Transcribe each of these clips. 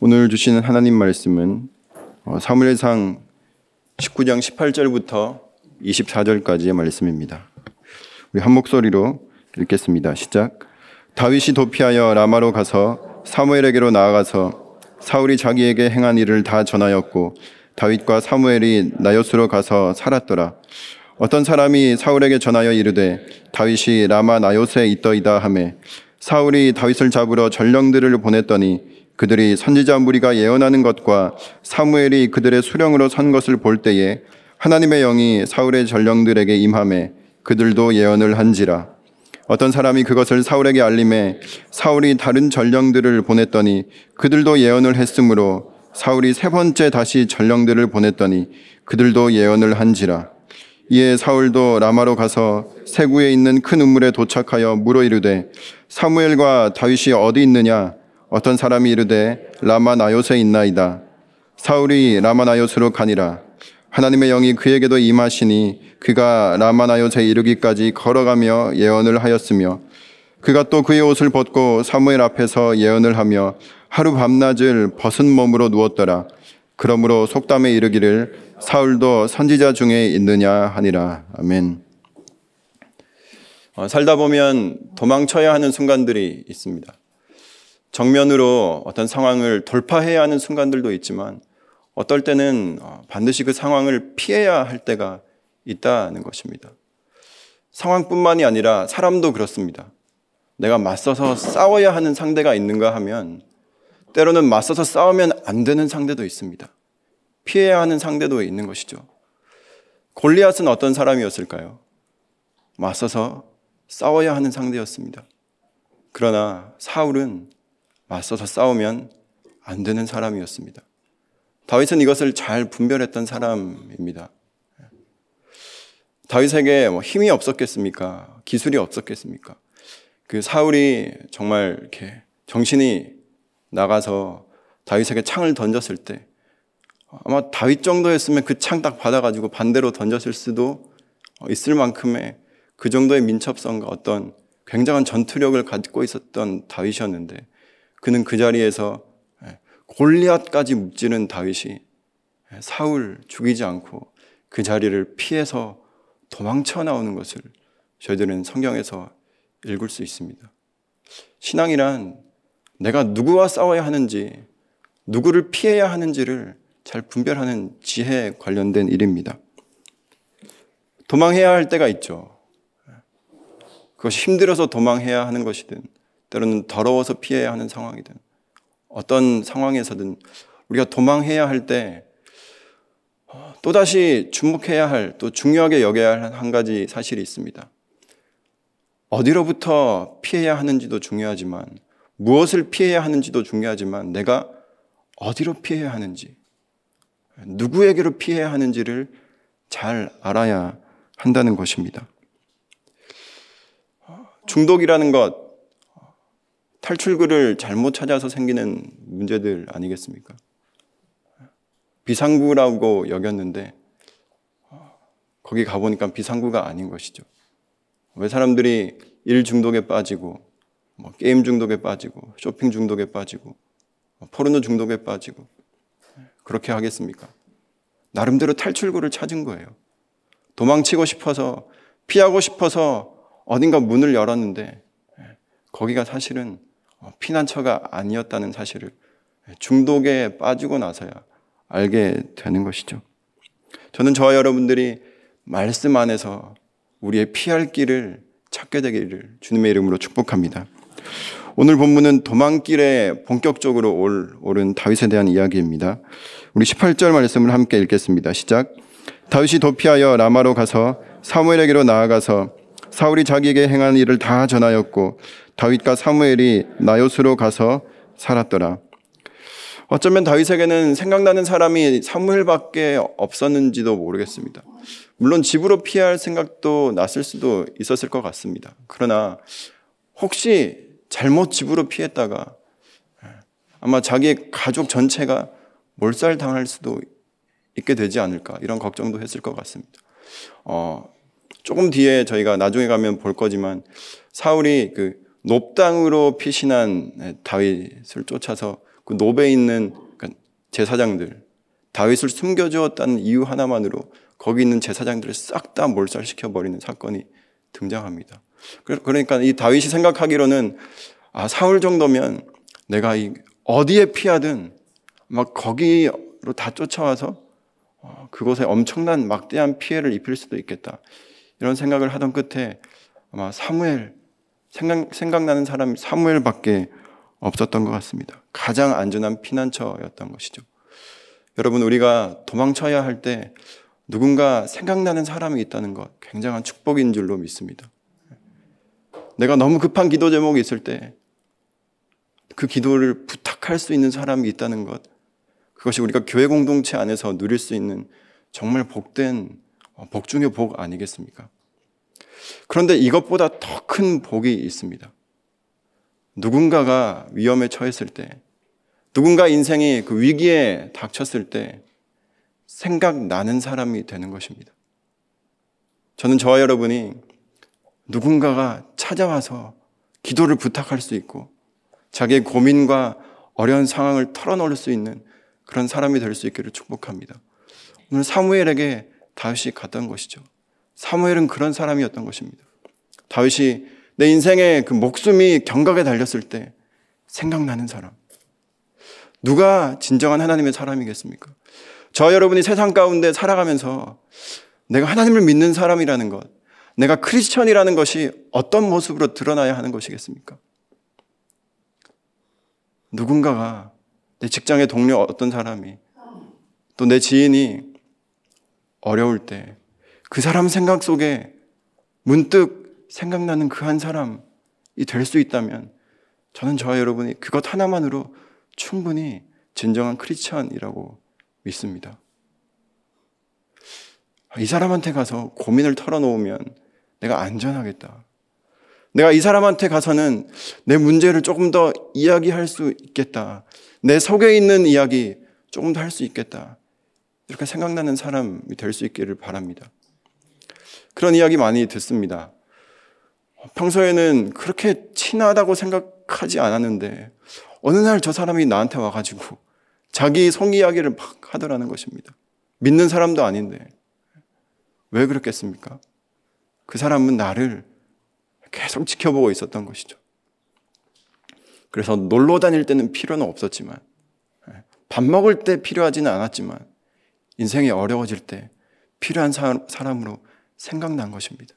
오늘 주시는 하나님 말씀은 어, 사무엘상 19장 18절부터 24절까지의 말씀입니다. 우리 한 목소리로 읽겠습니다. 시작. 다윗이 도피하여 라마로 가서 사무엘에게로 나아가서 사울이 자기에게 행한 일을 다 전하였고 다윗과 사무엘이 나요스로 가서 살았더라. 어떤 사람이 사울에게 전하여 이르되 다윗이 라마 나요스에 있더이다 하매 사울이 다윗을 잡으러 전령들을 보냈더니 그들이 선지자 무리가 예언하는 것과 사무엘이 그들의 수령으로 선 것을 볼 때에 하나님의 영이 사울의 전령들에게 임함에 그들도 예언을 한지라. 어떤 사람이 그것을 사울에게 알림해 사울이 다른 전령들을 보냈더니 그들도 예언을 했으므로 사울이 세 번째 다시 전령들을 보냈더니 그들도 예언을 한지라. 이에 사울도 라마로 가서 세구에 있는 큰 우물에 도착하여 물어 이르되 사무엘과 다윗이 어디 있느냐 어떤 사람이 이르되 라마 나요스에 있나이다. 사울이 라마 나요스로 가니라. 하나님의 영이 그에게도 임하시니 그가 라마 나요스에 이르기까지 걸어가며 예언을 하였으며 그가 또 그의 옷을 벗고 사무엘 앞에서 예언을 하며 하루 밤낮을 벗은 몸으로 누웠더라. 그러므로 속담에 이르기를 사울도 선지자 중에 있느냐 하니라. 아멘. 어, 살다 보면 도망쳐야 하는 순간들이 있습니다. 정면으로 어떤 상황을 돌파해야 하는 순간들도 있지만 어떨 때는 어, 반드시 그 상황을 피해야 할 때가 있다는 것입니다. 상황뿐만이 아니라 사람도 그렇습니다. 내가 맞서서 싸워야 하는 상대가 있는가 하면 때로는 맞서서 싸우면 안 되는 상대도 있습니다. 피해야 하는 상대도 있는 것이죠. 골리앗은 어떤 사람이었을까요? 맞서서 싸워야 하는 상대였습니다. 그러나 사울은 맞서서 싸우면 안 되는 사람이었습니다. 다윗은 이것을 잘 분별했던 사람입니다. 다윗에게 뭐 힘이 없었겠습니까? 기술이 없었겠습니까? 그 사울이 정말 이렇게 정신이 나가서 다윗에게 창을 던졌을 때 아마 다윗 정도였으면 그 창 딱 받아가지고 반대로 던졌을 수도 있을 만큼의 그 정도의 민첩성과 어떤 굉장한 전투력을 갖고 있었던 다윗이었는데 그는 그 자리에서 예, 골리앗까지 묵지는 다윗이 예, 사울 죽이지 않고 그 자리를 피해서 도망쳐 나오는 것을 저희들은 성경에서 읽을 수 있습니다. 신앙이란 내가 누구와 싸워야 하는지, 누구를 피해야 하는지를 잘 분별하는 지혜에 관련된 일입니다. 도망해야 할 때가 있죠. 예, 그것이 힘들어서 도망해야 하는 것이든, 때로는 더러워서 피해야 하는 상황이든 어떤 상황에서든 우리가 도망해야 할 때 또다시 주목해야 할 또 중요하게 여겨야 할 한 가지 사실이 있습니다. 어디로부터 피해야 하는지도 중요하지만 무엇을 피해야 하는지도 중요하지만 내가 어디로 피해야 하는지 누구에게로 피해야 하는지를 잘 알아야 한다는 것입니다. 중독이라는 것 탈출구를 잘못 찾아서 생기는 문제들 아니겠습니까? 비상구라고 여겼는데 거기 가보니까 비상구가 아닌 것이죠. 왜 사람들이 일 중독에 빠지고 뭐 게임 중독에 빠지고 쇼핑 중독에 빠지고 뭐 포르노 중독에 빠지고 그렇게 하겠습니까? 나름대로 탈출구를 찾은 거예요. 도망치고 싶어서 피하고 싶어서 어딘가 문을 열었는데 거기가 사실은 어, 피난처가 아니었다는 사실을 중독에 빠지고 나서야 알게 되는 것이죠. 저는 저와 여러분들이 말씀 안에서 우리의 피할 길을 찾게 되기를 주님의 이름으로 축복합니다. 오늘 본문은 도망길에 본격적으로 올, 오른 다윗에 대한 이야기입니다. 우리 18절 말씀을 함께 읽겠습니다. 시작. 다윗이 도피하여 라마로 가서 사무엘에게로 나아가서 사울이 자기에게 행한 일을 다 전하였고 다윗과 사무엘이 나요스로 가서 살았더라. 어쩌면 다윗에게는 생각나는 사람이 사무엘밖에 없었는지도 모르겠습니다. 물론 집으로 피할 생각도 났을 수도 있었을 것 같습니다. 그러나 혹시 잘못 집으로 피했다가 아마 자기의 가족 전체가 몰살당할 수도 있게 되지 않을까 이런 걱정도 했을 것 같습니다. 어, 조금 뒤에 저희가 나중에 가면 볼 거지만 사울이 그 높당으로 피신한 다윗을 쫓아서 그 노베에 있는 그러니까 제사장들 다윗을 숨겨주었다는 이유 하나만으로 거기 있는 제사장들을 싹 다 몰살시켜 버리는 사건이 등장합니다. 그러니까 이 다윗이 생각하기로는 아 사울 정도면 내가 이 어디에 피하든 막 거기로 다 쫓아와서 어, 그곳에 엄청난 막대한 피해를 입힐 수도 있겠다. 이런 생각을 하던 끝에 아마 사무엘 생각, 생각나는 사람이 사무엘밖에 없었던 것 같습니다. 가장 안전한 피난처였던 것이죠. 여러분 우리가 도망쳐야 할 때 누군가 생각나는 사람이 있다는 것 굉장한 축복인 줄로 믿습니다. 내가 너무 급한 기도 제목이 있을 때 그 기도를 부탁할 수 있는 사람이 있다는 것 그것이 우리가 교회 공동체 안에서 누릴 수 있는 정말 복된 복 중의 복 아니겠습니까? 그런데 이것보다 더 큰 복이 있습니다. 누군가가 위험에 처했을 때, 누군가 인생이 그 위기에 닥쳤을 때 생각나는 사람이 되는 것입니다. 저는 저와 여러분이 누군가가 찾아와서 기도를 부탁할 수 있고 자기의 고민과 어려운 상황을 털어놓을 수 있는 그런 사람이 될 수 있기를 축복합니다. 오늘 사무엘에게 다윗이 갔던 것이죠. 사무엘은 그런 사람이었던 것입니다. 다윗이 내 인생의 그 목숨이 경각에 달렸을 때 생각나는 사람. 누가 진정한 하나님의 사람이겠습니까? 저 여러분이 세상 가운데 살아가면서 내가 하나님을 믿는 사람이라는 것, 내가 크리스천이라는 것이 어떤 모습으로 드러나야 하는 것이겠습니까? 누군가가 내 직장의 동료 어떤 사람이 또 내 지인이 어려울 때 그 사람 생각 속에 문득 생각나는 그 한 사람이 될 수 있다면 저는 저와 여러분이 그것 하나만으로 충분히 진정한 크리스천이라고 믿습니다. 이 사람한테 가서 고민을 털어놓으면 내가 안전하겠다. 내가 이 사람한테 가서는 내 문제를 조금 더 이야기할 수 있겠다. 내 속에 있는 이야기 조금 더 할 수 있겠다. 이렇게 생각나는 사람이 될 수 있기를 바랍니다. 그런 이야기 많이 듣습니다. 평소에는 그렇게 친하다고 생각하지 않았는데 어느 날 저 사람이 나한테 와가지고 자기 속 이야기를 막 하더라는 것입니다. 믿는 사람도 아닌데 왜 그렇겠습니까? 그 사람은 나를 계속 지켜보고 있었던 것이죠. 그래서 놀러 다닐 때는 필요는 없었지만, 밥 먹을 때 필요하지는 않았지만, 인생이 어려워질 때 필요한 사람으로 생각난 것입니다.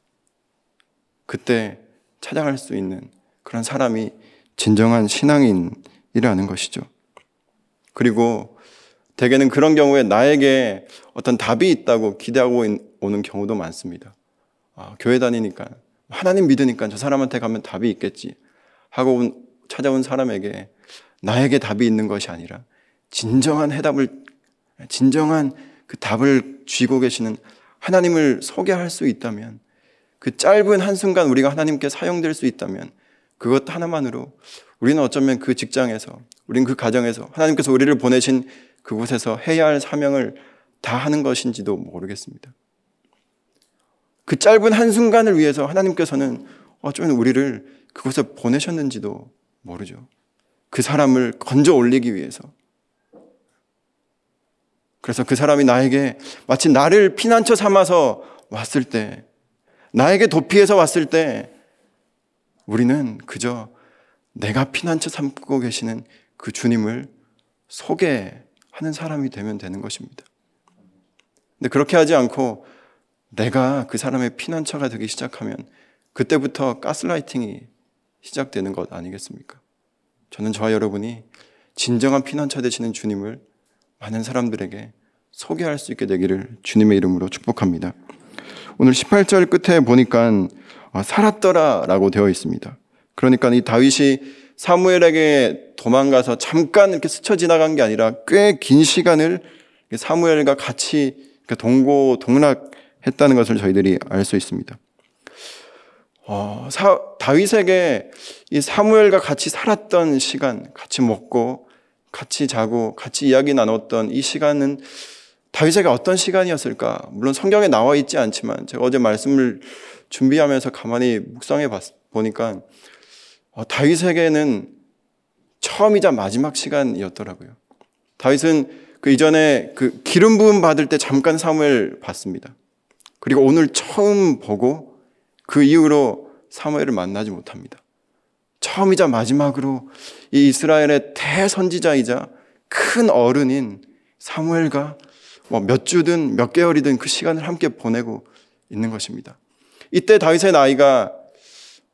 그때 찾아갈 수 있는 그런 사람이 진정한 신앙인이라는 것이죠. 그리고 대개는 그런 경우에 나에게 어떤 답이 있다고 기대하고 오는 경우도 많습니다. 아, 교회 다니니까 하나님 믿으니까 저 사람한테 가면 답이 있겠지 하고 온, 찾아온 사람에게 나에게 답이 있는 것이 아니라 진정한 해답을 진정한 그 답을 쥐고 계시는 하나님을 소개할 수 있다면 그 짧은 한순간 우리가 하나님께 사용될 수 있다면 그것 하나만으로 우리는 어쩌면 그 직장에서 우리는 그 가정에서 하나님께서 우리를 보내신 그곳에서 해야 할 사명을 다 하는 것인지도 모르겠습니다. 그 짧은 한순간을 위해서 하나님께서는 어쩌면 우리를 그곳에 보내셨는지도 모르죠. 그 사람을 건져 올리기 위해서. 그래서 그 사람이 나에게 마치 나를 피난처 삼아서 왔을 때, 나에게 도피해서 왔을 때, 우리는 그저 내가 피난처 삼고 계시는 그 주님을 소개하는 사람이 되면 되는 것입니다. 근데 그렇게 하지 않고 내가 그 사람의 피난처가 되기 시작하면 그때부터 가스라이팅이 시작되는 것 아니겠습니까? 저는 저와 여러분이 진정한 피난처 되시는 주님을 많은 사람들에게 소개할 수 있게 되기를 주님의 이름으로 축복합니다. 오늘 18절 끝에 보니까 아, 살았더라라고 되어 있습니다. 그러니까 이 다윗이 사무엘에게 도망가서 잠깐 이렇게 스쳐 지나간 게 아니라 꽤 긴 시간을 사무엘과 같이 동고 동락 했다는 것을 저희들이 알 수 있습니다. 어, 사, 다윗에게 이 사무엘과 같이 살았던 시간, 같이 먹고, 같이 자고, 같이 이야기 나눴던 이 시간은 다윗에게 어떤 시간이었을까? 물론 성경에 나와 있지 않지만 제가 어제 말씀을 준비하면서 가만히 묵상해 봤, 보니까 어, 다윗에게는 처음이자 마지막 시간이었더라고요. 다윗은 그 이전에 그 기름 부음 받을 때 잠깐 사무엘 봤습니다. 그리고 오늘 처음 보고 그 이후로 사무엘을 만나지 못합니다. 처음이자 마지막으로 이 이스라엘의 대선지자이자 큰 어른인 사무엘과 뭐몇 주든 몇 개월이든 그 시간을 함께 보내고 있는 것입니다. 이때 다윗의 나이가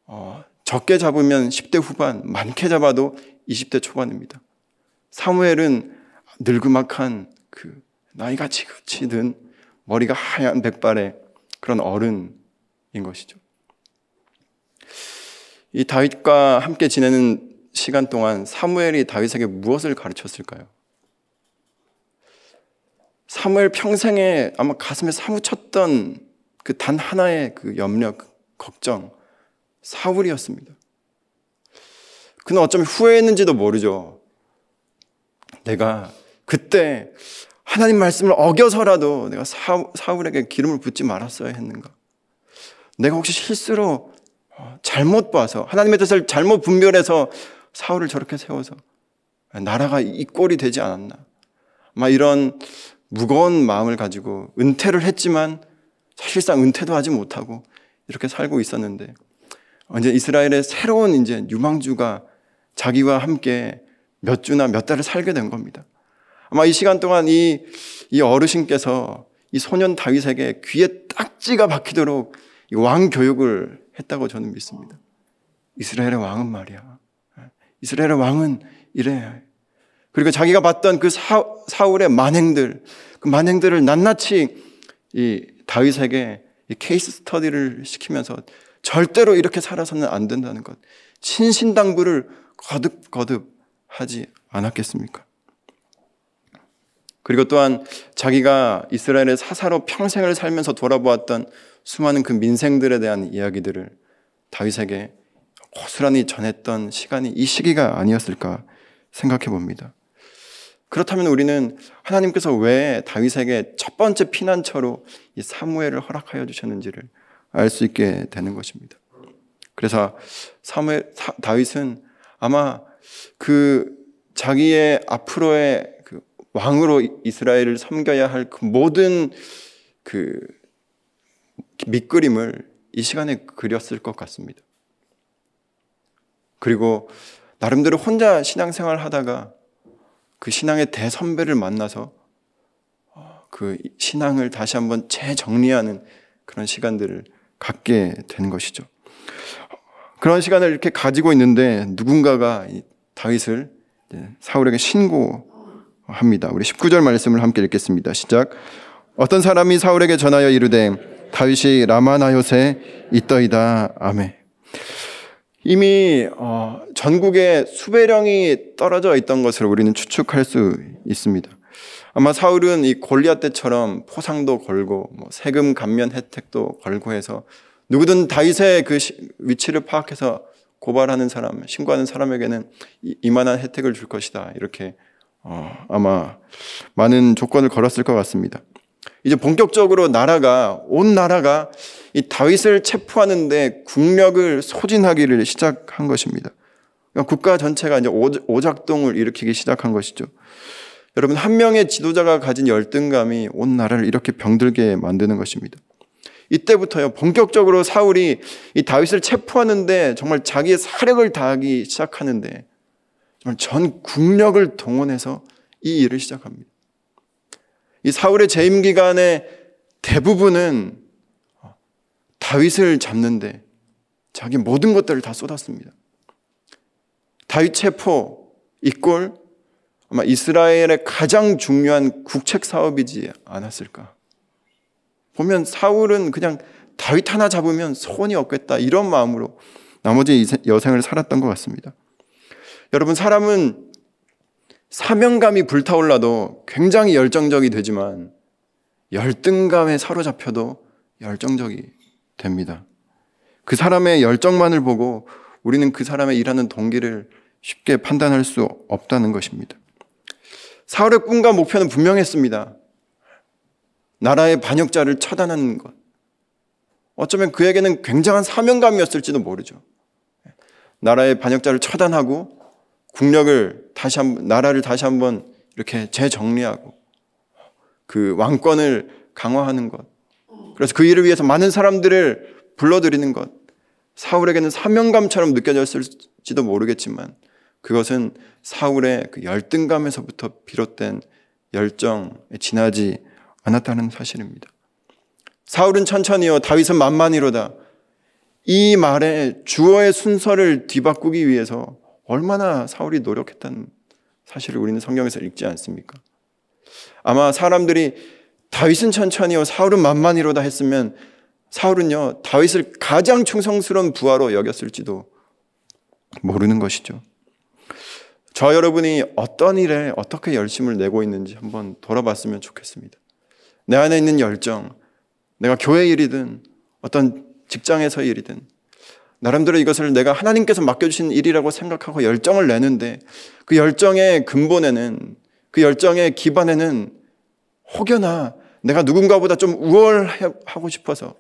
어, 적게 잡으면 10대 후반, 많게 잡아도 20대 초반입니다. 사무엘은 늙음악한 그 나이가 지긋이 든 머리가 하얀 백발의 그런 어른인 것이죠. 이 다윗과 함께 지내는 시간 동안 사무엘이 다윗에게 무엇을 가르쳤을까요? 사무엘 평생에 아마 가슴에 사무쳤던 그 단 하나의 그 염려, 그 걱정, 사울이었습니다. 그는 어쩌면 후회했는지도 모르죠. 내가 그때 하나님 말씀을 어겨서라도 내가 사, 사울에게 기름을 붓지 말았어야 했는가? 내가 혹시 실수로 어, 잘못 봐서 하나님의 뜻을 잘못 분별해서 사울을 저렇게 세워서 나라가 이 꼴이 되지 않았나? 막 이런 무거운 마음을 가지고 은퇴를 했지만 사실상 은퇴도 하지 못하고 이렇게 살고 있었는데 이제 이스라엘의 새로운 이제 유망주가 자기와 함께 몇 주나 몇 달을 살게 된 겁니다. 아마 이 시간 동안 이, 이 어르신께서 이 소년 다윗에게 귀에 딱지가 박히도록 왕 교육을 했다고 저는 믿습니다. 이스라엘의 왕은 말이야. 이스라엘의 왕은 이래. 그리고 자기가 봤던 그 사, 사울의 만행들, 그 만행들을 낱낱이 이 다윗에게 이 케이스 스터디를 시키면서 절대로 이렇게 살아서는 안 된다는 것. 신신당부를 거듭거듭 하지 않았겠습니까? 그리고 또한 자기가 이스라엘의 사사로 평생을 살면서 돌아보았던 수많은 그 민생들에 대한 이야기들을 다윗에게 고스란히 전했던 시간이 이 시기가 아니었을까 생각해 봅니다. 그렇다면 우리는 하나님께서 왜 다윗에게 첫 번째 피난처로 이 사무엘을 허락하여 주셨는지를 알 수 있게 되는 것입니다. 그래서 사무엘 다윗은 아마 그 자기의 앞으로의 그 왕으로 이스라엘을 섬겨야 할 그 모든 그 밑그림을 이 시간에 그렸을 것 같습니다. 그리고 나름대로 혼자 신앙생활 하다가 그 신앙의 대선배를 만나서 어, 그 신앙을 다시 한번 재정리하는 그런 시간들을 갖게 되는 것이죠. 그런 시간을 이렇게 가지고 있는데 누군가가 다윗을 사울에게 신고합니다. 우리 19절 말씀을 함께 읽겠습니다. 시작. 어떤 사람이 사울에게 전하여 이르되 다윗이 라마나요세 있더이다. 아멘. 이미 어, 전국에 수배령이 떨어져 있던 것을 우리는 추측할 수 있습니다. 아마 사울은 이 골리앗 때처럼 포상도 걸고 뭐 세금 감면 혜택도 걸고 해서 누구든 다윗의 그 위치를 파악해서 고발하는 사람, 신고하는 사람에게는 이만한 혜택을 줄 것이다. 이렇게 어, 아마 많은 조건을 걸었을 것 같습니다. 이제 본격적으로 나라가 온 나라가 이 다윗을 체포하는데 국력을 소진하기를 시작한 것입니다. 그러니까 국가 전체가 이제 오작동을 일으키기 시작한 것이죠. 여러분 한 명의 지도자가 가진 열등감이 온 나라를 이렇게 병들게 만드는 것입니다. 이때부터요 본격적으로 사울이 이 다윗을 체포하는데 정말 자기의 사력을 다하기 시작하는데 정말 전 국력을 동원해서 이 일을 시작합니다. 이 사울의 재임 기간의 대부분은 다윗을 잡는데 자기 모든 것들을 다 쏟았습니다. 다윗 체포 이꼴 아마 이스라엘의 가장 중요한 국책 사업이지 않았을까? 보면 사울은 그냥 다윗 하나 잡으면 소원이 없겠다 이런 마음으로 나머지 여생을 살았던 것 같습니다. 여러분 사람은 사명감이 불타올라도 굉장히 열정적이 되지만 열등감에 사로잡혀도 열정적이 됩니다. 그 사람의 열정만을 보고 우리는 그 사람의 일하는 동기를 쉽게 판단할 수 없다는 것입니다. 사울의 꿈과 목표는 분명했습니다. 나라의 반역자를 처단하는 것. 어쩌면 그에게는 굉장한 사명감이었을지도 모르죠. 나라의 반역자를 처단하고 국력을 다시 한 나라를 다시 한번 이렇게 재정리하고 그 왕권을 강화하는 것. 그래서 그 일을 위해서 많은 사람들을 불러들이는 것. 사울에게는 사명감처럼 느껴졌을지도 모르겠지만 그것은 사울의 그 열등감에서부터 비롯된 열정에 지나지 않았다는 사실입니다. 사울은 천천히요, 다윗은 만만히로다. 이 말에 주어의 순서를 뒤바꾸기 위해서 얼마나 사울이 노력했다는 사실을 우리는 성경에서 읽지 않습니까? 아마 사람들이 다윗은 천천히요, 사울은 만만히로다 했으면 사울은요, 다윗을 가장 충성스러운 부하로 여겼을지도 모르는 것이죠. 저 여러분이 어떤 일에 어떻게 열심을 내고 있는지 한번 돌아봤으면 좋겠습니다. 내 안에 있는 열정, 내가 교회 일이든 어떤 직장에서 일이든 나름대로 이것을 내가 하나님께서 맡겨주신 일이라고 생각하고 열정을 내는데 그 열정의 근본에는 그 열정의 기반에는 혹여나 내가 누군가보다 좀 우월하고 싶어서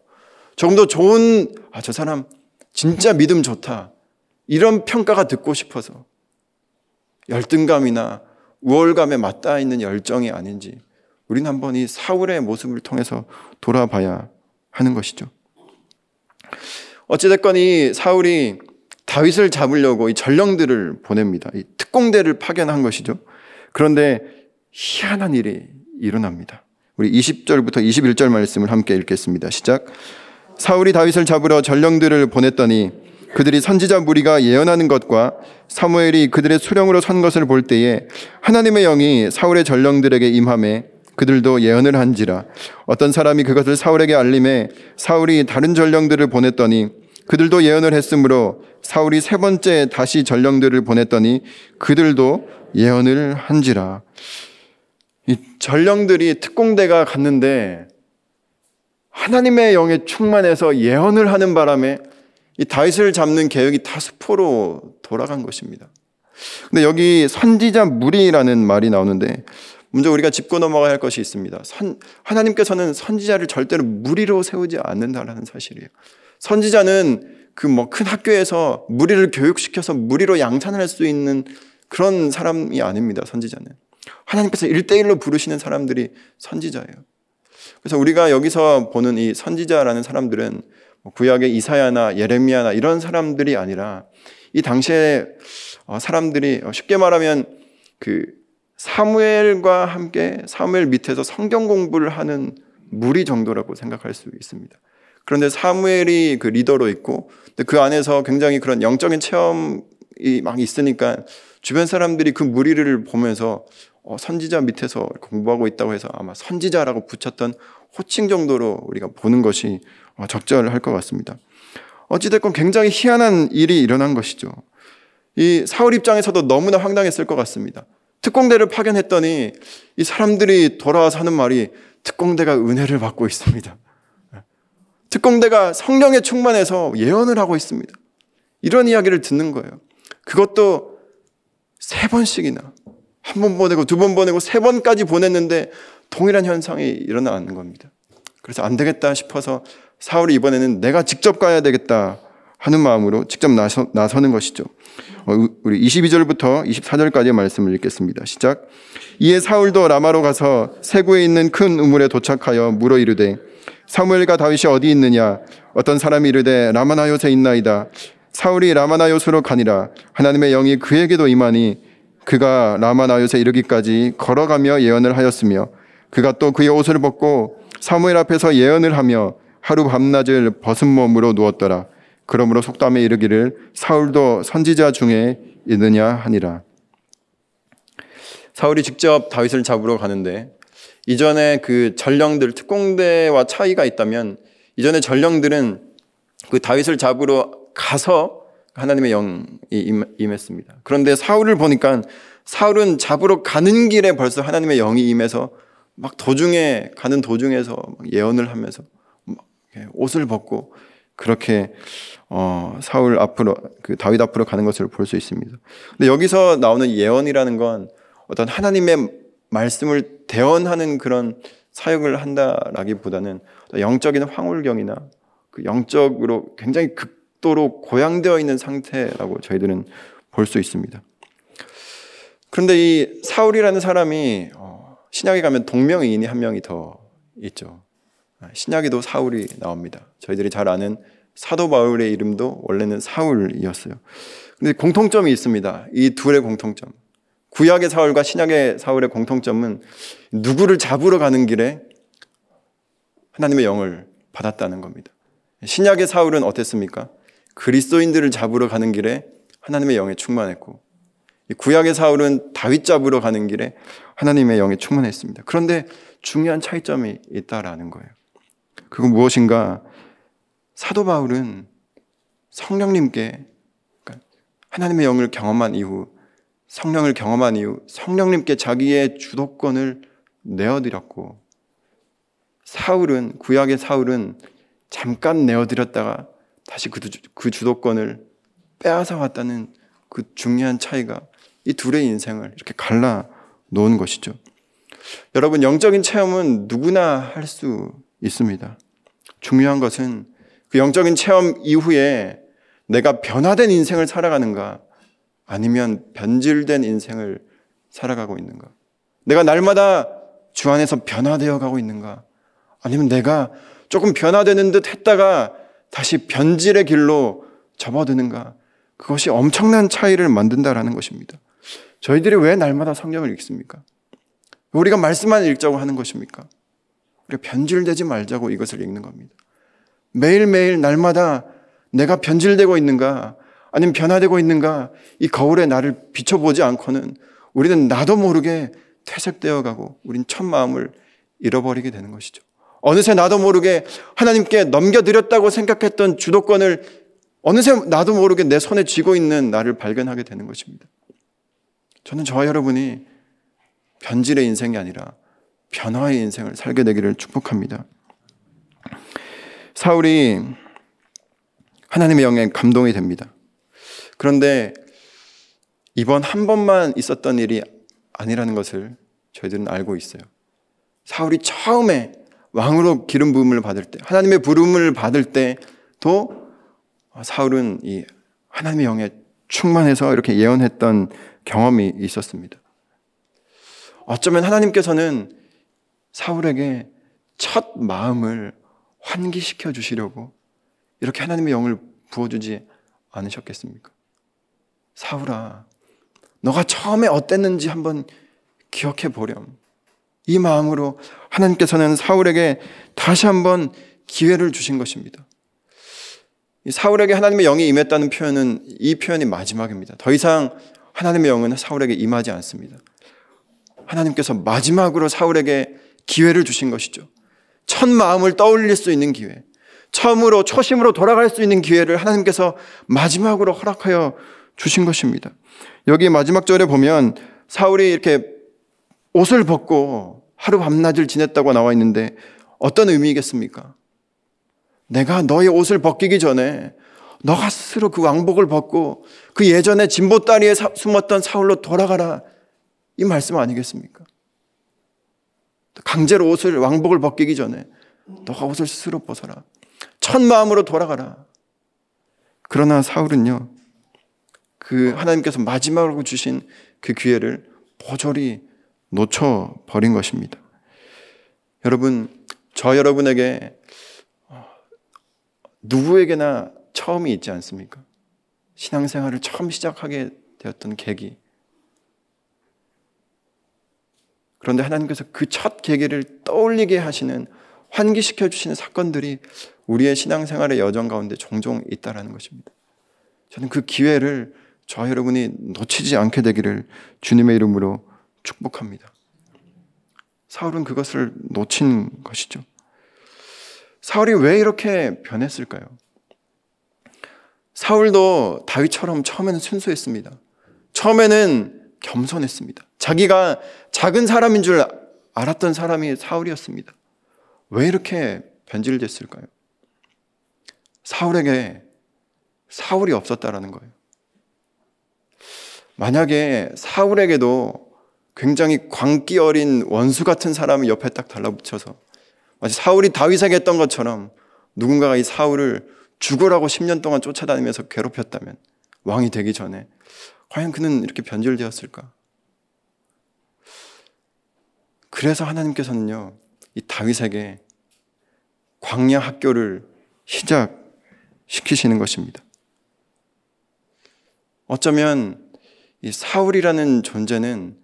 조금 더 좋은, 아, 저 사람 진짜 믿음 좋다. 이런 평가가 듣고 싶어서 열등감이나 우월감에 맞닿아 있는 열정이 아닌지 우리는 한번 이 사울의 모습을 통해서 돌아봐야 하는 것이죠. 어찌됐건 이 사울이 다윗을 잡으려고 이 전령들을 보냅니다. 이 특공대를 파견한 것이죠. 그런데 희한한 일이 일어납니다. 우리 20절부터 21절 말씀을 함께 읽겠습니다. 시작. 사울이 다윗을 잡으러 전령들을 보냈더니 그들이 선지자 무리가 예언하는 것과 사무엘이 그들의 수령으로 선 것을 볼 때에 하나님의 영이 사울의 전령들에게 임함에 그들도 예언을 한지라 어떤 사람이 그것을 사울에게 알림해 사울이 다른 전령들을 보냈더니 그들도 예언을 했으므로 사울이 세 번째 다시 전령들을 보냈더니 그들도 예언을 한지라 이 전령들이 특공대가 갔는데 하나님의 영에 충만해서 예언을 하는 바람에 이 다윗을 잡는 계획이 다 수포로 돌아간 것입니다. 근데 여기 선지자 무리라는 말이 나오는데 먼저 우리가 짚고 넘어가야 할 것이 있습니다. 선, 하나님께서는 선지자를 절대로 무리로 세우지 않는다라는 사실이에요. 선지자는 그 뭐 큰 학교에서 무리를 교육시켜서 무리로 양산을 할 수 있는 그런 사람이 아닙니다. 선지자는. 하나님께서 일대일로 부르시는 사람들이 선지자예요. 그래서 우리가 여기서 보는 이 선지자라는 사람들은 뭐 구약의 이사야나 예레미야나 이런 사람들이 아니라 이 당시에 어, 사람들이 어, 쉽게 말하면 그 사무엘과 함께 사무엘 밑에서 성경 공부를 하는 무리 정도라고 생각할 수 있습니다. 그런데 사무엘이 그 리더로 있고 그 안에서 굉장히 그런 영적인 체험이 막 있으니까 주변 사람들이 그 무리를 보면서 어, 선지자 밑에서 공부하고 있다고 해서 아마 선지자라고 붙였던 호칭 정도로 우리가 보는 것이 어, 적절할 것 같습니다. 어찌됐건 굉장히 희한한 일이 일어난 것이죠. 이 사울 입장에서도 너무나 황당했을 것 같습니다. 특공대를 파견했더니 이 사람들이 돌아와서 하는 말이 특공대가 은혜를 받고 있습니다. 특공대가 성령에 충만해서 예언을 하고 있습니다. 이런 이야기를 듣는 거예요. 그것도 세 번씩이나 한 번 보내고 두 번 보내고 세 번까지 보냈는데 동일한 현상이 일어나는 겁니다. 그래서 안 되겠다 싶어서 사울이 이번에는 내가 직접 가야 되겠다 하는 마음으로 직접 나서, 나서는 것이죠. 어, 우리 22절부터 24절까지의 말씀을 읽겠습니다. 시작. 이에 사울도 라마로 가서 세구에 있는 큰 우물에 도착하여 물어 이르되 사무엘과 다윗이 어디 있느냐 어떤 사람이 이르되 라마나요에 있나이다 사울이 라마나요스로 가니라 하나님의 영이 그에게도 임하니 그가 라마나요에 이르기까지 걸어가며 예언을 하였으며 그가 또 그의 옷을 벗고 사무엘 앞에서 예언을 하며 하루 밤낮을 벗은 몸으로 누웠더라 그러므로 속담에 이르기를 사울도 선지자 중에 있느냐 하니라 사울이 직접 다윗을 잡으러 가는데 이전에 그 전령들 특공대와 차이가 있다면 이전에 전령들은 그 다윗을 잡으러 가서 하나님의 영이 임했습니다. 그런데 사울을 보니까 사울은 잡으러 가는 길에 벌써 하나님의 영이 임해서 막 도중에 가는 도중에서 예언을 하면서 옷을 벗고 그렇게 어, 사울 앞으로 그 다윗 앞으로 가는 것을 볼 수 있습니다. 근데 여기서 나오는 예언이라는 건 어떤 하나님의 말씀을 대언하는 그런 사역을 한다라기보다는 영적인 황홀경이나 그 영적으로 굉장히 극도로 고양되어 있는 상태라고 저희들은 볼 수 있습니다. 그런데 이 사울이라는 사람이 어, 신약에 가면 동명이인이 한 명이 더 있죠. 신약에도 사울이 나옵니다. 저희들이 잘 아는 사도 바울의 이름도 원래는 사울이었어요. 근데 공통점이 있습니다. 이 둘의 공통점. 구약의 사울과 신약의 사울의 공통점은 누구를 잡으러 가는 길에 하나님의 영을 받았다는 겁니다. 신약의 사울은 어땠습니까? 그리스도인들을 잡으러 가는 길에 하나님의 영에 충만했고 구약의 사울은 다윗 잡으러 가는 길에 하나님의 영에 충만했습니다. 그런데 중요한 차이점이 있다라는 거예요. 그건 무엇인가? 사도 바울은 성령님께 그러니까 하나님의 영을 경험한 이후 성령을 경험한 이후 성령님께 자기의 주도권을 내어드렸고 사울은 구약의 사울은 잠깐 내어드렸다가 다시 그, 그 주도권을 빼앗아 왔다는 그 중요한 차이가 이 둘의 인생을 이렇게 갈라 놓은 것이죠. 여러분 영적인 체험은 누구나 할 수 있습니다. 중요한 것은 그 영적인 체험 이후에 내가 변화된 인생을 살아가는가 아니면 변질된 인생을 살아가고 있는가? 내가 날마다 주 안에서 변화되어 가고 있는가? 아니면 내가 조금 변화되는 듯 했다가 다시 변질의 길로 접어드는가? 그것이 엄청난 차이를 만든다라는 것입니다. 저희들이 왜 날마다 성경을 읽습니까? 우리가 말씀만 읽자고 하는 것입니까? 우리가 변질되지 말자고 이것을 읽는 겁니다. 매일매일 날마다 내가 변질되고 있는가, 아니면 변화되고 있는가, 이 거울에 나를 비춰보지 않고는 우리는 나도 모르게 퇴색되어 가고 우린 첫 마음을 잃어버리게 되는 것이죠. 어느새 나도 모르게 하나님께 넘겨드렸다고 생각했던 주도권을 어느새 나도 모르게 내 손에 쥐고 있는 나를 발견하게 되는 것입니다. 저는 저와 여러분이 변질의 인생이 아니라 변화의 인생을 살게 되기를 축복합니다. 사울이 하나님의 영에 감동이 됩니다. 그런데 이번 한 번만 있었던 일이 아니라는 것을 저희들은 알고 있어요. 사울이 처음에 왕으로 기름 부음을 받을 때, 하나님의 부름을 받을 때도 사울은 이 하나님의 영에 충만해서 이렇게 예언했던 경험이 있었습니다. 어쩌면 하나님께서는 사울에게 첫 마음을 환기시켜 주시려고 이렇게 하나님의 영을 부어주지 않으셨겠습니까? 사울아, 너가 처음에 어땠는지 한번 기억해 보렴. 이 마음으로 하나님께서는 사울에게 다시 한번 기회를 주신 것입니다. 사울에게 하나님의 영이 임했다는 표현은 이 표현이 마지막입니다. 더 이상 하나님의 영은 사울에게 임하지 않습니다. 하나님께서 마지막으로 사울에게 기회를 주신 것이죠. 첫 마음을 떠올릴 수 있는 기회. 처음으로 초심으로 돌아갈 수 있는 기회를 하나님께서 마지막으로 허락하여 주신 것입니다. 여기 마지막 절에 보면 사울이 이렇게 옷을 벗고 하루 밤낮을 지냈다고 나와 있는데 어떤 의미겠습니까? 내가 너의 옷을 벗기기 전에 너가 스스로 그 왕복을 벗고 그 예전에 진보다리에 숨었던 사울로 돌아가라. 이 말씀 아니겠습니까? 강제로 옷을 왕복을 벗기기 전에 너가 옷을 스스로 벗어라. 첫 마음으로 돌아가라. 그러나 사울은요. 그 하나님께서 마지막으로 주신 그 기회를 보절히 놓쳐 버린 것입니다. 여러분, 저 여러분에게 누구에게나 처음이 있지 않습니까? 신앙생활을 처음 시작하게 되었던 계기. 그런데 하나님께서 그 첫 계기를 떠올리게 하시는 환기시켜 주시는 사건들이 우리의 신앙생활의 여정 가운데 종종 있다라는 것입니다. 저는 그 기회를 저 여러분이 놓치지 않게 되기를 주님의 이름으로 축복합니다. 사울은 그것을 놓친 것이죠. 사울이 왜 이렇게 변했을까요? 사울도 다윗처럼 처음에는 순수했습니다. 처음에는 겸손했습니다. 자기가 작은 사람인 줄 알았던 사람이 사울이었습니다. 왜 이렇게 변질됐을까요? 사울에게 사울이 없었다라는 거예요. 만약에 사울에게도 굉장히 광기 어린 원수 같은 사람이 옆에 딱 달라붙여서 마치 사울이 다윗에게 했던 것처럼 누군가가 이 사울을 죽으라고 10년 동안 쫓아다니면서 괴롭혔다면 왕이 되기 전에 과연 그는 이렇게 변질되었을까? 그래서 하나님께서는요, 이 다윗에게 광야 학교를 시작시키시는 것입니다. 어쩌면 이 사울이라는 존재는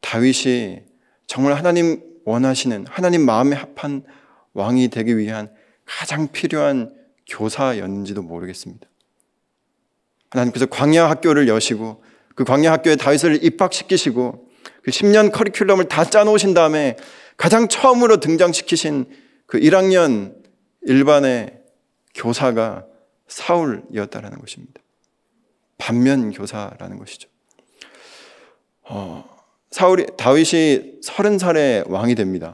다윗이 정말 하나님 원하시는 하나님 마음에 합한 왕이 되기 위한 가장 필요한 교사였는지도 모르겠습니다. 하나님께서 광야 학교를 여시고 그 광야 학교에 다윗을 입학시키시고 그 10년 커리큘럼을 다 짜놓으신 다음에 가장 처음으로 등장시키신 그 1학년 일반의 교사가 사울이었다라는 것입니다. 반면 교사라는 것이죠. 어, 사울이 다윗이 서른 살에 왕이 됩니다.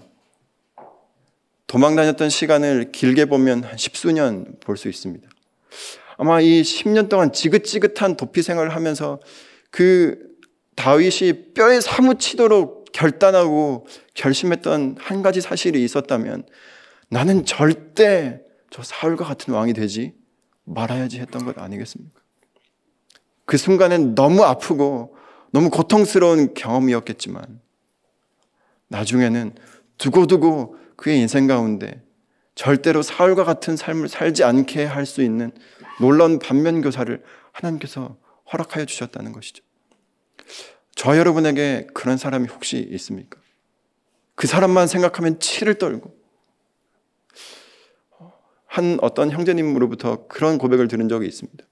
도망 다녔던 시간을 길게 보면 한 십수년 볼 수 있습니다. 아마 이 10년 동안 지긋지긋한 도피 생활을 하면서 그 다윗이 뼈에 사무치도록 결단하고 결심했던 한 가지 사실이 있었다면 나는 절대 저 사울과 같은 왕이 되지 말아야지 했던 것 아니겠습니까? 그 순간엔 너무 아프고 너무 고통스러운 경험이었겠지만 나중에는 두고두고 그의 인생 가운데 절대로 사울과 같은 삶을 살지 않게 할 수 있는 놀라운 반면 교사를 하나님께서 허락하여 주셨다는 것이죠. 저 여러분에게 그런 사람이 혹시 있습니까? 그 사람만 생각하면 치를 떨고 한 어떤 형제님으로부터 그런 고백을 들은 적이 있습니다.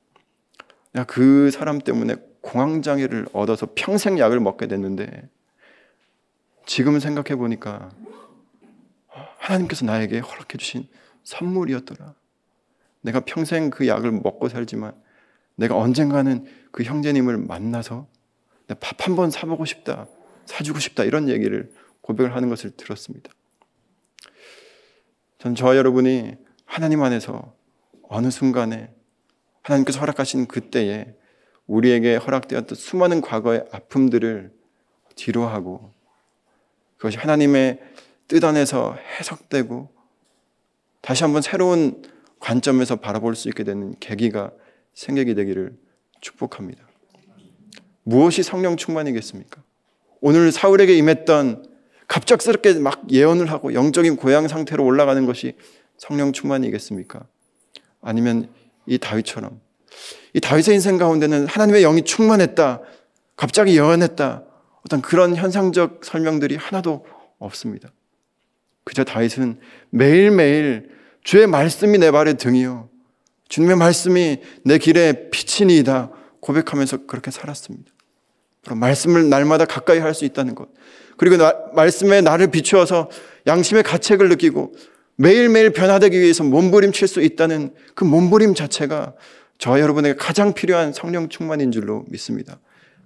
그 사람 때문에 공황장애를 얻어서 평생 약을 먹게 됐는데 지금 생각해 보니까 하나님께서 나에게 허락해 주신 선물이었더라. 내가 평생 그 약을 먹고 살지만 내가 언젠가는 그 형제님을 만나서 밥 한 번 사보고 싶다, 사주고 싶다 이런 얘기를 고백을 하는 것을 들었습니다. 전 저와 여러분이 하나님 안에서 어느 순간에 하나님께서 허락하신 그때에 우리에게 허락되었던 수많은 과거의 아픔들을 뒤로하고 그것이 하나님의 뜻 안에서 해석되고 다시 한번 새로운 관점에서 바라볼 수 있게 되는 계기가 생기게 되기를 축복합니다. 무엇이 성령 충만이겠습니까? 오늘 사울에게 임했던 갑작스럽게 막 예언을 하고 영적인 고향 상태로 올라가는 것이 성령 충만이겠습니까? 아니면 이 다윗처럼 이 다윗의 인생 가운데는 하나님의 영이 충만했다. 갑자기 예언했다. 어떤 그런 현상적 설명들이 하나도 없습니다. 그저 다윗은 매일매일 주의 말씀이 내 발의 등이요. 주님의 말씀이 내 길에 빛이니이다. 고백하면서 그렇게 살았습니다. 말씀을 날마다 가까이 할 수 있다는 것. 그리고 나, 말씀에 나를 비추어서 양심의 가책을 느끼고 매일매일 변화되기 위해서 몸부림칠 수 있다는 그 몸부림 자체가 저와 여러분에게 가장 필요한 성령 충만인 줄로 믿습니다.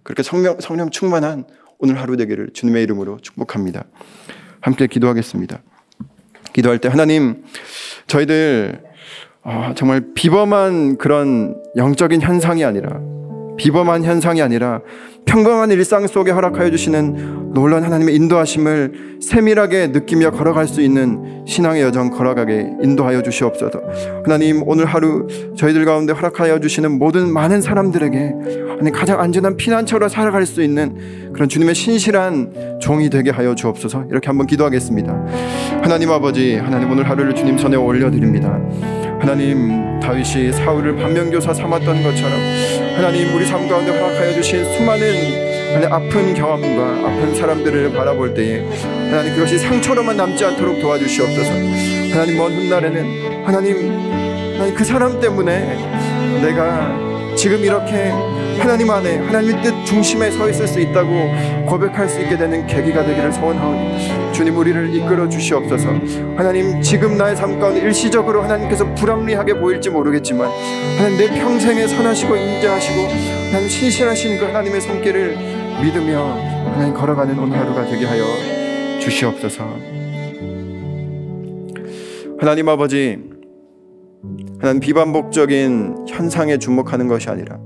그렇게 성령, 성령 충만한 오늘 하루 되기를 주님의 이름으로 축복합니다. 함께 기도하겠습니다. 기도할 때 하나님, 저희들 아, 정말 비범한 그런 영적인 현상이 아니라 비범한 현상이 아니라 평범한 일상 속에 허락하여 주시는 놀라운 하나님의 인도하심을 세밀하게 느끼며 걸어갈 수 있는 신앙의 여정 걸어가게 인도하여 주시옵소서. 하나님 오늘 하루 저희들 가운데 허락하여 주시는 모든 많은 사람들에게 가장 안전한 피난처로 살아갈 수 있는 그런 주님의 신실한 종이 되게 하여 주옵소서. 이렇게 한번 기도하겠습니다. 하나님 아버지, 하나님 오늘 하루를 주님 손에 올려드립니다. 하나님 다윗이 사울을 반면교사 삼았던 것처럼 하나님 우리 삶 가운데 허락하여 주신 수많은 하나님 아픈 경험과 아픈 사람들을 바라볼 때에 하나님 그것이 상처로만 남지 않도록 도와주시옵소서. 하나님 먼 훗날에는 하나님 하나님 그 사람 때문에 내가 지금 이렇게 하나님 안에 하나님의 뜻 중심에 서 있을 수 있다고 고백할 수 있게 되는 계기가 되기를 소원하오니 주님 우리를 이끌어 주시옵소서. 하나님 지금 나의 삶 가운데 일시적으로 하나님께서 불합리하게 보일지 모르겠지만 하나님 내 평생에 선하시고 인자하시고 하나님 신실하신 그 하나님의 손길을 믿으며 하나님 걸어가는 오늘 하루가 되게 하여 주시옵소서. 하나님 아버지 하나님 비반복적인 현상에 주목하는 것이 아니라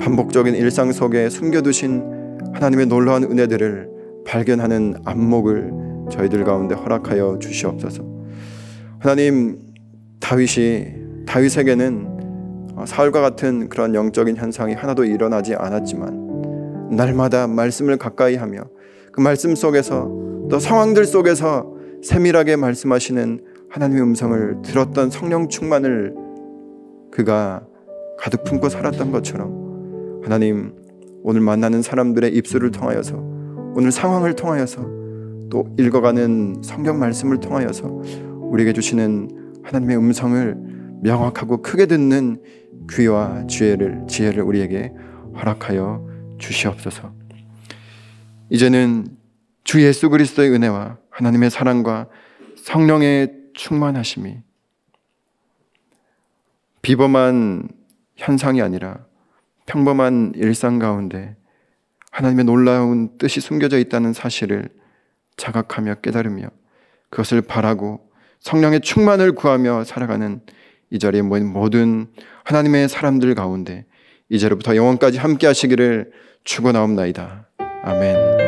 반복적인 일상 속에 숨겨두신 하나님의 놀라운 은혜들을 발견하는 안목을 저희들 가운데 허락하여 주시옵소서. 하나님 다윗이 다윗에게는 사울과 같은 그런 영적인 현상이 하나도 일어나지 않았지만 날마다 말씀을 가까이 하며 그 말씀 속에서 또 상황들 속에서 세밀하게 말씀하시는 하나님의 음성을 들었던 성령 충만을 그가 가득 품고 살았던 것처럼 하나님 오늘 만나는 사람들의 입술을 통하여서 오늘 상황을 통하여서 또 읽어가는 성경 말씀을 통하여서 우리에게 주시는 하나님의 음성을 명확하고 크게 듣는 귀와 지혜를 지혜를 우리에게 허락하여 주시옵소서. 이제는 주 예수 그리스도의 은혜와 하나님의 사랑과 성령의 충만하심이 비범한 현상이 아니라 평범한 일상 가운데 하나님의 놀라운 뜻이 숨겨져 있다는 사실을 자각하며 깨달으며 그것을 바라고 성령의 충만을 구하며 살아가는 이 자리에 모인 모든 하나님의 사람들 가운데 이제로부터 영원까지 함께 하시기를 축원하옵나이다. 아멘.